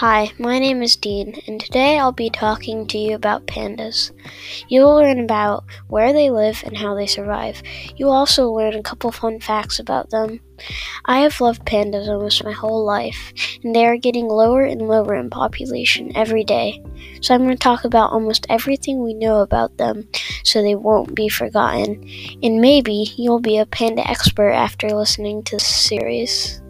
Hi, my name is Dean, and today I'll be talking to you about pandas. You will learn about where they live and how they survive. You will also learn a couple fun facts about them. I have loved pandas almost my whole life, and they are getting lower and lower in population every day. So I'm going to talk about almost everything we know about them so they won't be forgotten. And maybe you'll be a panda expert after listening to this series.